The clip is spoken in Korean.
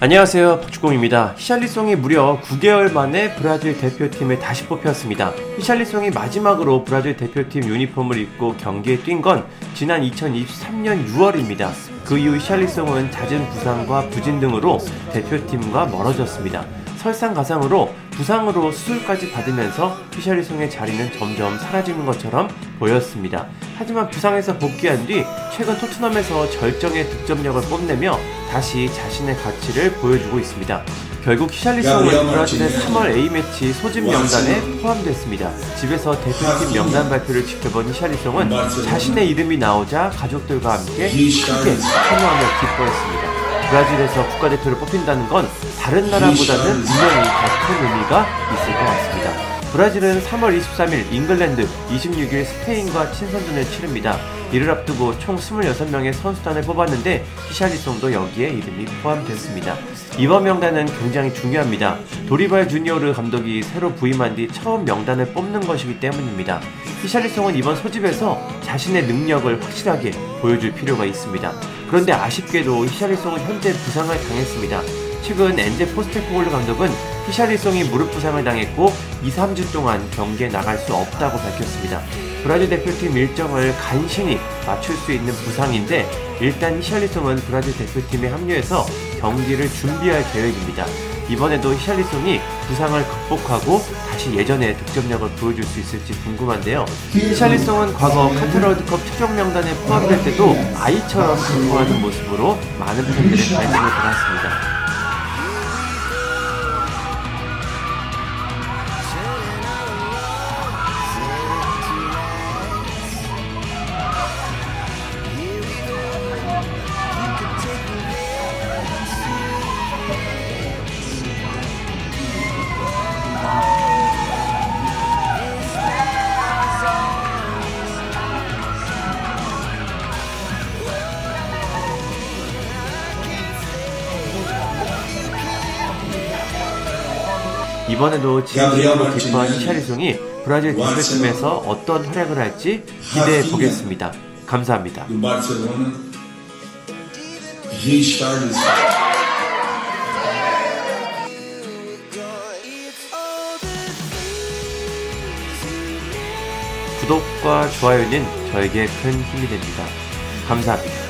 안녕하세요 박주공입니다. 히샬리송이 무려 9개월 만에 브라질 대표팀에 다시 뽑혔습니다. 히샬리송이 마지막으로 브라질 대표팀 유니폼을 입고 경기에 뛴 건 지난 2023년 6월입니다. 그 이후 히샬리송은 잦은 부상과 부진 등으로 대표팀과 멀어졌습니다. 설상가상으로 부상으로 수술까지 받으면서 피샤리송의 자리는 점점 사라지는 것처럼 보였습니다. 하지만 부상에서 복귀한 뒤 최근 토트넘에서 절정의 득점력을 뽐내며 다시 자신의 가치를 보여주고 있습니다. 결국 히샬리송은 브라질의 3월 A매치 소집 명단에 포함됐습니다. 집에서 대표팀 명단 발표를 지켜본 히샬리송은 자신의 이름이 나오자 가족들과 함께 크게 환호하며 기뻐했습니다. 브라질에서 국가대표를 뽑힌다는 건 다른 나라보다는 분명히 더 큰 의미가 있을 것 같습니다. 브라질은 3월 23일 잉글랜드, 26일 스페인과 친선전을 치릅니다. 이를 앞두고 총 26명의 선수단을 뽑았는데 히샬리송도 여기에 이름이 포함됐습니다. 이번 명단은 굉장히 중요합니다. 도리발 주니어르 감독이 새로 부임한 뒤 처음 명단을 뽑는 것이기 때문입니다. 히샬리송은 이번 소집에서 자신의 능력을 확실하게 보여줄 필요가 있습니다. 그런데 아쉽게도 히샬리송은 현재 부상을 당했습니다. 최근 엔제 포스테코글루 감독은 히샬리송이 무릎 부상을 당했고 2, 3주 동안 경기에 나갈 수 없다고 밝혔습니다. 브라질 대표팀 일정을 간신히 맞출 수 있는 부상인데 일단 히샬리송은 브라질 대표팀에 합류해서 경기를 준비할 계획입니다. 이번에도 히샬리송이 부상을 극복하고 다시 예전의 득점력을 보여줄 수 있을지 궁금한데요. 히샬리송은 과거 카타르 월드컵 최종 명단에 포함될 때도 아이처럼 기뻐하는 모습으로 많은 팬들의 관심을 받았습니다. 이번에도 진심으로 기뻐한 히샤리송이 브라질 대표팀에서 어떤 활약을 할지 기대해 보겠습니다. 감사합니다. 구독과 좋아요는 저에게 큰 힘이 됩니다. 감사합니다.